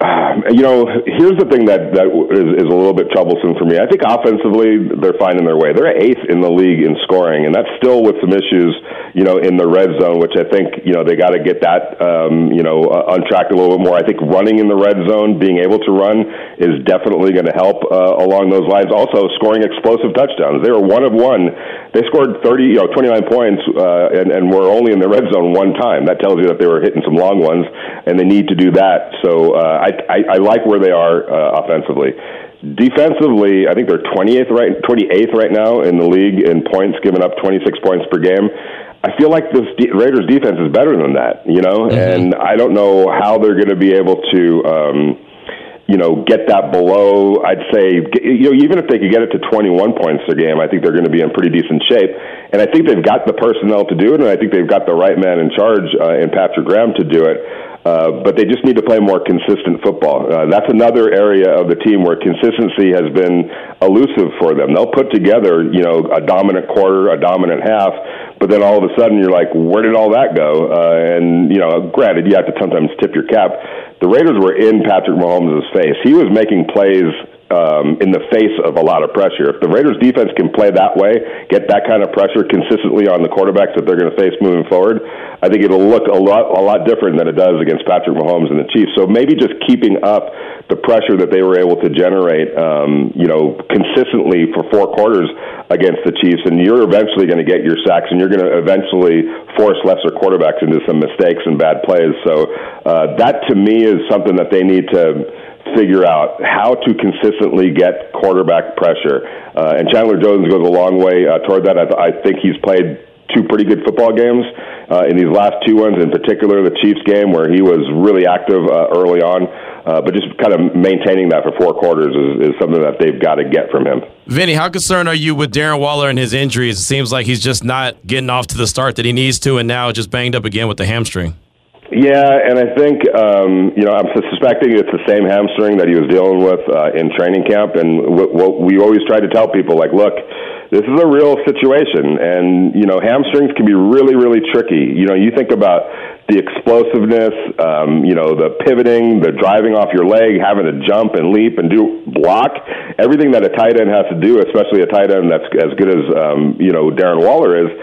Speaker 5: Um, you know, here's the thing that that is, is a little bit troublesome for me. I think offensively they're finding their way. They're eighth in the league in scoring, and that's still with some issues, you know, in the red zone, which I think you know they got to get that um, you know uh, untracked a little bit more. I think running in the red zone, being able to run, is definitely going to help uh, along those lines. Also, scoring explosive touchdowns. They were one of one. They scored 30, you know, 29 points, uh, and and were only in the red zone one time. That tells you that they were hitting some long ones, and they need to do that. So uh, I, I I like where they are uh, offensively. Defensively, I think they're 28th right 28th right now in the league in points, giving up 26 points per game. I feel like this de- Raiders defense is better than that, you know, mm-hmm. and I don't know how they're going to be able to. Um, you know, get that below, I'd say, you know, even if they could get it to 21 points a game, I think they're going to be in pretty decent shape. And I think they've got the personnel to do it, and I think they've got the right man in charge uh, in Patrick Graham to do it. Uh, but they just need to play more consistent football. Uh, that's another area of the team where consistency has been elusive for them. They'll put together, you know, a dominant quarter, a dominant half, but then all of a sudden you're like, where did all that go? Uh, and you know, granted, you have to sometimes tip your cap. The Raiders were in Patrick Mahomes' face. He was making plays um, in the face of a lot of pressure. If the Raiders defense can play that way, get that kind of pressure consistently on the quarterbacks that they're going to face moving forward, I think it'll look a lot a lot different than it does against Patrick Mahomes and the Chiefs. So maybe just keeping up the pressure that they were able to generate, um, you know, consistently for four quarters against the Chiefs, and you're eventually going to get your sacks, and you're going to eventually force lesser quarterbacks into some mistakes and bad plays. So uh, that to me is something that they need to figure out how to consistently get quarterback pressure. Uh, and Chandler Jones goes a long way uh, toward that. I, th- I think he's played two pretty good football games uh, in these last two ones, in particular the Chiefs game where he was really active uh, early on. Uh, but just kind of maintaining that for four quarters is, is something that they've got to get from him.
Speaker 1: Vinny, how concerned are you with Darren Waller and his injuries? It seems like he's just not getting off to the start that he needs to, and now just banged up again with the hamstring.
Speaker 5: Yeah, and I think um, you know I'm suspecting it's the same hamstring that he was dealing with uh, in training camp, and what, what we always try to tell people, like, look, this is a real situation, and you know hamstrings can be really, really tricky. You know, you think about the explosiveness, um, you know, the pivoting, the driving off your leg, having to jump and leap and do block, everything that a tight end has to do, especially a tight end that's as good as um, you know Darren Waller is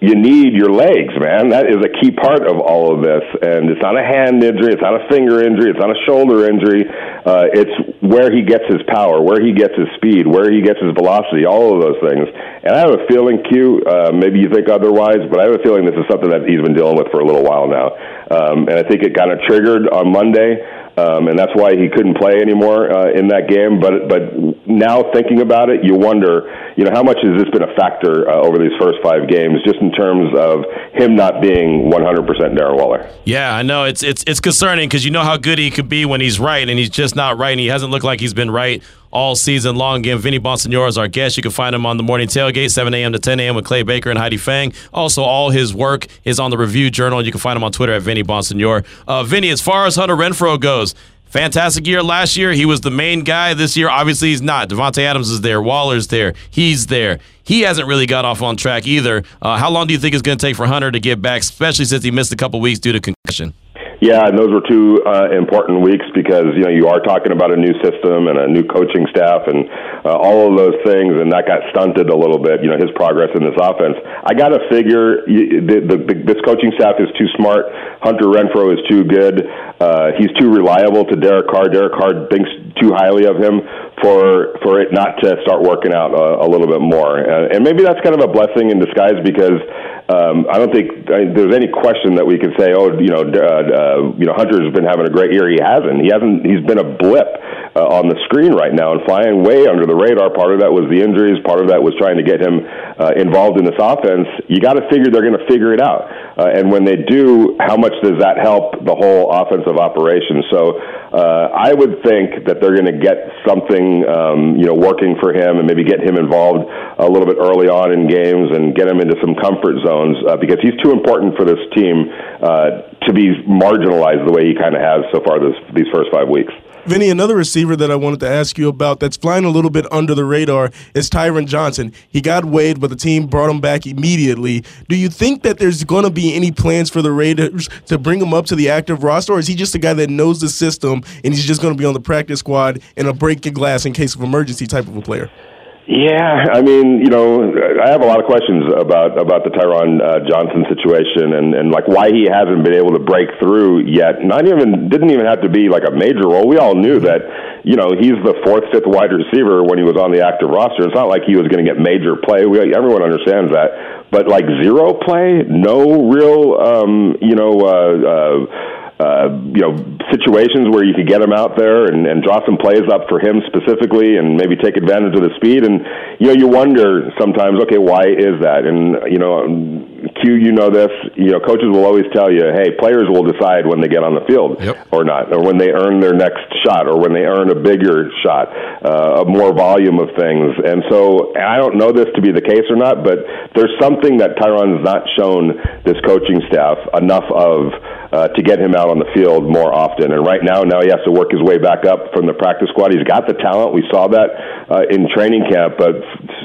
Speaker 5: you need your legs, man. That is a key part of all of this. And it's not a hand injury, it's not a finger injury, it's not a shoulder injury. Uh, it's where he gets his power, where he gets his speed, where he gets his velocity, all of those things. And I have a feeling, Q, uh, maybe you think otherwise, but I have a feeling this is something that he's been dealing with for a little while now. Um, and I think it kind of triggered on Monday um, and that's why he couldn't play anymore uh, in that game. But but now thinking about it, you wonder, you know, how much has this been a factor uh, over these first five games, just in terms of him not being 100% Darren Waller?
Speaker 1: Yeah, I know it's it's it's concerning because you know how good he could be when he's right, and he's just not right, and he hasn't looked like he's been right all season long. Again, Vinny Bonsignore is our guest. You can find him on the morning tailgate, 7 a.m. to 10 a.m. with Clay Baker and Heidi Fang. Also, all his work is on the Review Journal. You can find him on Twitter at Vinny Bonsignore. Uh, Vinny, as far as Hunter Renfrow goes, fantastic year last year. He was the main guy this year. Obviously, he's not. Davante Adams is there. Waller's there. He's there. He hasn't really got off on track either. Uh, how long do you think it's going to take for Hunter to get back, especially since he missed a couple weeks due to concussion?
Speaker 5: Yeah, and those were two uh, important weeks because you know you are talking about a new system and a new coaching staff and uh, all of those things, and that got stunted a little bit. You know his progress in this offense. I got to figure the, the, the, this coaching staff is too smart. Hunter Renfrow is too good. Uh, he's too reliable to Derek Carr. Derek Carr thinks too highly of him for for it not to start working out a, a little bit more. Uh, and maybe that's kind of a blessing in disguise because um, I don't think I, there's any question that we can say, oh, you know, uh, uh, you know, Hunter's been having a great year. He hasn't. He hasn't. He's been a blip uh, on the screen right now and flying way under the radar. Part of that was the injuries. Part of that was trying to get him uh, involved in this offense. You got to figure they're going to figure it out. Uh, and when they do, how much does that help the whole offensive operation? So uh, I would think that they're going to get something, um, you know, working for him and maybe get him involved a little bit early on in games and get him into some comfort zones uh, because he's too important for this team uh, to be marginalized the way he kind of has so far this, these first five weeks.
Speaker 3: Vinny, another receiver that I wanted to ask you about that's flying a little bit under the radar is Tyron Johnson. He got waived, but the team brought him back immediately. Do you think that there's going to be any plans for the Raiders to bring him up to the active roster, or is he just a guy that knows the system and he's just going to be on the practice squad and a break in glass in case of emergency type of a player?
Speaker 5: Yeah, I mean, you know, I have a lot of questions about about the Tyron uh, Johnson situation and and like why he hasn't been able to break through yet. Not even didn't even have to be like a major role. We all knew that, you know, he's the fourth, fifth wide receiver when he was on the active roster. It's not like he was going to get major play. We, everyone understands that, but like zero play, no real, um, you know. Uh, uh, uh, you know situations where you could get him out there and, and draw some plays up for him specifically, and maybe take advantage of the speed. And you know, you wonder sometimes, okay, why is that? And you know, Q, you know this. You know, coaches will always tell you, hey, players will decide when they get on the field
Speaker 1: yep.
Speaker 5: or not, or when they earn their next shot, or when they earn a bigger shot, uh, a more volume of things. And so, I don't know this to be the case or not, but there's something that Tyron's not shown this coaching staff enough of uh, to get him out on the field more often. And right now, now he has to work his way back up from the practice squad. He's got the talent. We saw that uh, in training camp, but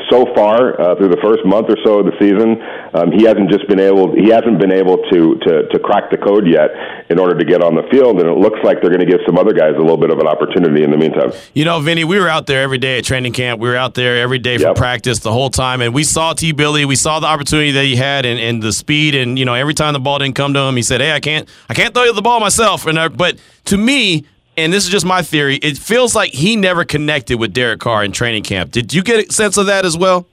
Speaker 5: so far uh, through the first month or so of the season, um, he hasn't just been able. He hasn't been able to, to to crack the code yet in order to get on the field. And it looks like they're going to give some other guys a little bit of an opportunity in the meantime.
Speaker 1: You know, Vinny, we were out there every day at training camp. We were out there every day for yep. practice the whole time, and we saw T. Billy. We saw the opportunity that he had and, and the speed. And you know, every time the ball didn't come to him, he said, "Hey, I can't." I can't throw you the ball myself. And I, but to me, and this is just my theory, it feels like he never connected with Derek Carr in training camp. Did you get a sense of that as well?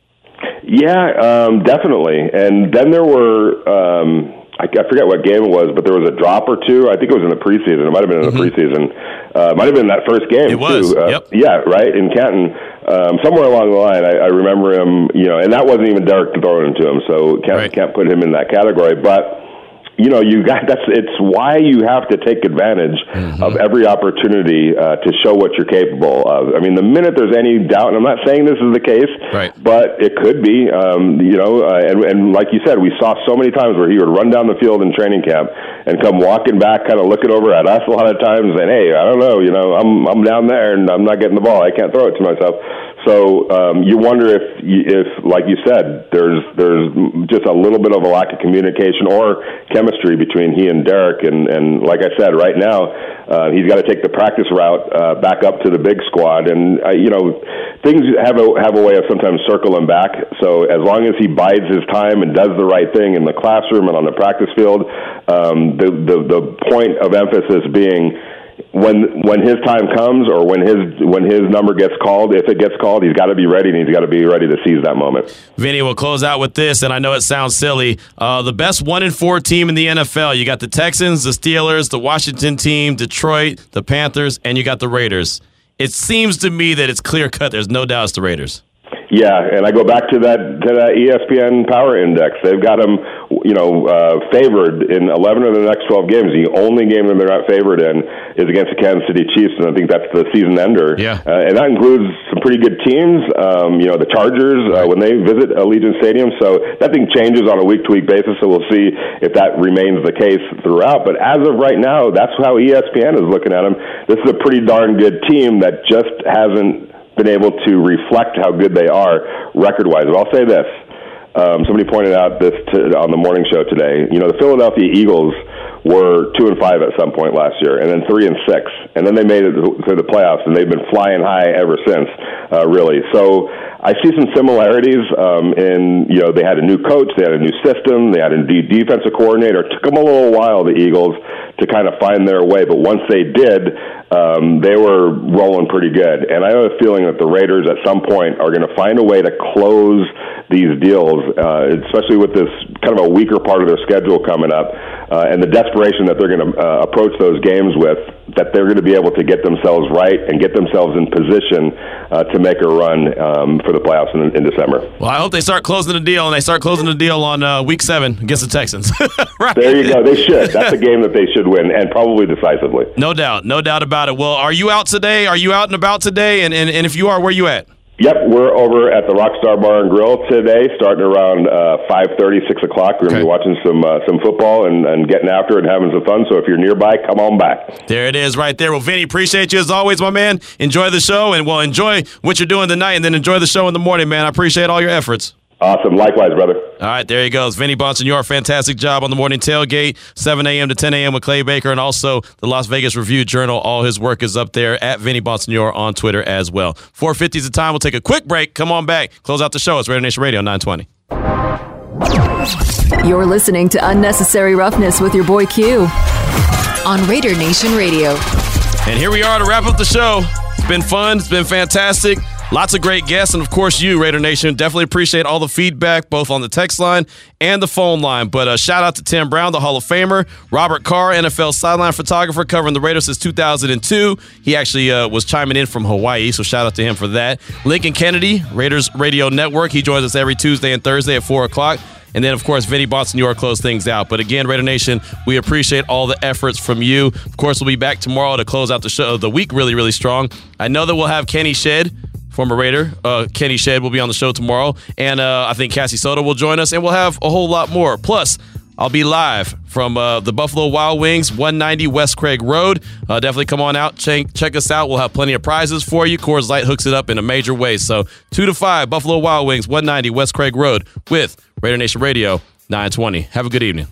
Speaker 5: Yeah, um, definitely. And then there were. Um, I, I forget what game it was, but there was a drop or two. I think it was in the preseason. It might have been in the mm-hmm. preseason. Uh, might have been that first game
Speaker 1: it was.
Speaker 5: too.
Speaker 1: Uh, yep.
Speaker 5: Yeah, right in Canton. Um, somewhere along the line, I, I remember him. You know, and that wasn't even Derek throwing it to him, so can't right. can't put him in that category. But you know, you got <laughs> that's it's why you have to take advantage mm-hmm. of every opportunity uh, to show what you're capable of. I mean, the minute there's any doubt, and I'm not saying this is the case,
Speaker 1: right.
Speaker 5: but it could be. Um, you know, uh, and and like you said, we saw so many times where he would run down the field in training camp and come walking back, kind of looking over at us a lot of times, and hey, I don't know, you know, I'm I'm down there and I'm not getting the ball. I can't throw it to myself. So um, you wonder if, if, like you said, there's there's just a little bit of a lack of communication or chemistry between he and Derek. And, and like I said, right now uh, he's got to take the practice route uh, back up to the big squad. And uh, you know, things have a have a way of sometimes circling back. So as long as he bides his time and does the right thing in the classroom and on the practice field, um, the, the the point of emphasis being when when his time comes or when his when his number gets called, if it gets called, he's got to be ready and he's got to be ready to seize that moment.
Speaker 1: Vinny, we'll close out with this, and I know it sounds silly. Uh, the best one in four team in the NFL. You got the Texans, the Steelers, the Washington team, Detroit, the Panthers, and you got the Raiders. It seems to me that it's clear cut. There's no doubt it's the Raiders.
Speaker 5: Yeah, and I go back to that to that ESPN Power Index. They've got them, you know, uh, favored in 11 of the next 12 games. The only game that they're not favored in is against the Kansas City Chiefs, and I think that's the season ender.
Speaker 1: Yeah,
Speaker 5: uh, and that includes some pretty good teams. Um, you know, the Chargers uh, when they visit Allegiant Stadium. So that thing changes on a week to week basis. So we'll see if that remains the case throughout. But as of right now, that's how ESPN is looking at them. This is a pretty darn good team that just hasn't been able to reflect how good they are record wise. But I'll say this. Um, somebody pointed out this to, on the morning show today. You know, the Philadelphia Eagles were two and five at some point last year, and then three and six, and then they made it to the playoffs, and they've been flying high ever since. Uh, really, so I see some similarities um, in you know they had a new coach, they had a new system, they had a new defensive coordinator. It took them a little while, the Eagles, to kind of find their way, but once they did, um, they were rolling pretty good. And I have a feeling that the Raiders at some point are going to find a way to close these deals, uh, especially with this kind of a weaker part of their schedule coming up, uh, and the desperation that they're going to uh, approach those games with. That they're going to be able to get themselves right and get themselves in position uh, to make a run um, for the playoffs in, in, December.
Speaker 1: Well, I hope they start closing the deal, and they start closing the deal on uh, week seven against the Texans. <laughs>
Speaker 5: right. There you go. They should. That's a <laughs> game that they should win, and probably decisively.
Speaker 1: No doubt. No doubt about it. Well, are you out today? Are you out and about today? And, and, and if you are, where you at?
Speaker 5: Yep, we're over at the Rockstar Bar and Grill today, starting around uh, five thirty, six o'clock. We're going to be watching some uh, some football and, and getting after it and having some fun. So if you're nearby, come on back.
Speaker 1: There it is, right there. Well, Vinny, appreciate you as always, my man. Enjoy the show, and well, enjoy what you're doing tonight, and then enjoy the show in the morning, man. I appreciate all your efforts.
Speaker 5: Awesome. Likewise, brother.
Speaker 1: All right, there he goes. Vinny Bonsignore, fantastic job on the morning tailgate, 7 a.m. to 10 a.m. with Clay Baker, and also the Las Vegas Review Journal. All his work is up there at Vinny Bonsignore on Twitter as well. 450 is the time. We'll take a quick break. Come on back. Close out the show. It's Raider Nation Radio 920.
Speaker 4: You're listening to Unnecessary Roughness with your boy Q on Raider Nation Radio.
Speaker 1: And here we are to wrap up the show. It's been fun. It's been fantastic. Lots of great guests, and of course, you, Raider Nation. Definitely appreciate all the feedback, both on the text line and the phone line. But uh, shout out to Tim Brown, the Hall of Famer, Robert Carr, NFL sideline photographer, covering the Raiders since 2002. He actually uh, was chiming in from Hawaii, so shout out to him for that. Lincoln Kennedy, Raiders Radio Network. He joins us every Tuesday and Thursday at 4 o'clock. And then, of course, Vinny Bonsignore close things out. But again, Raider Nation, we appreciate all the efforts from you. Of course, we'll be back tomorrow to close out the show, of the week really, really strong. I know that we'll have Kenny Shedd, former Raider. Uh, Kenny Shedd will be on the show tomorrow. And uh, I think Cassie Soto will join us, and we'll have a whole lot more. Plus, I'll be live from uh, the Buffalo Wild Wings, 190 West Craig Road. Uh, definitely come on out, check, check us out. We'll have plenty of prizes for you. Coors Light hooks it up in a major way. So, 2 to 5, Buffalo Wild Wings, 190 West Craig Road with Raider Nation Radio 920. Have a good evening.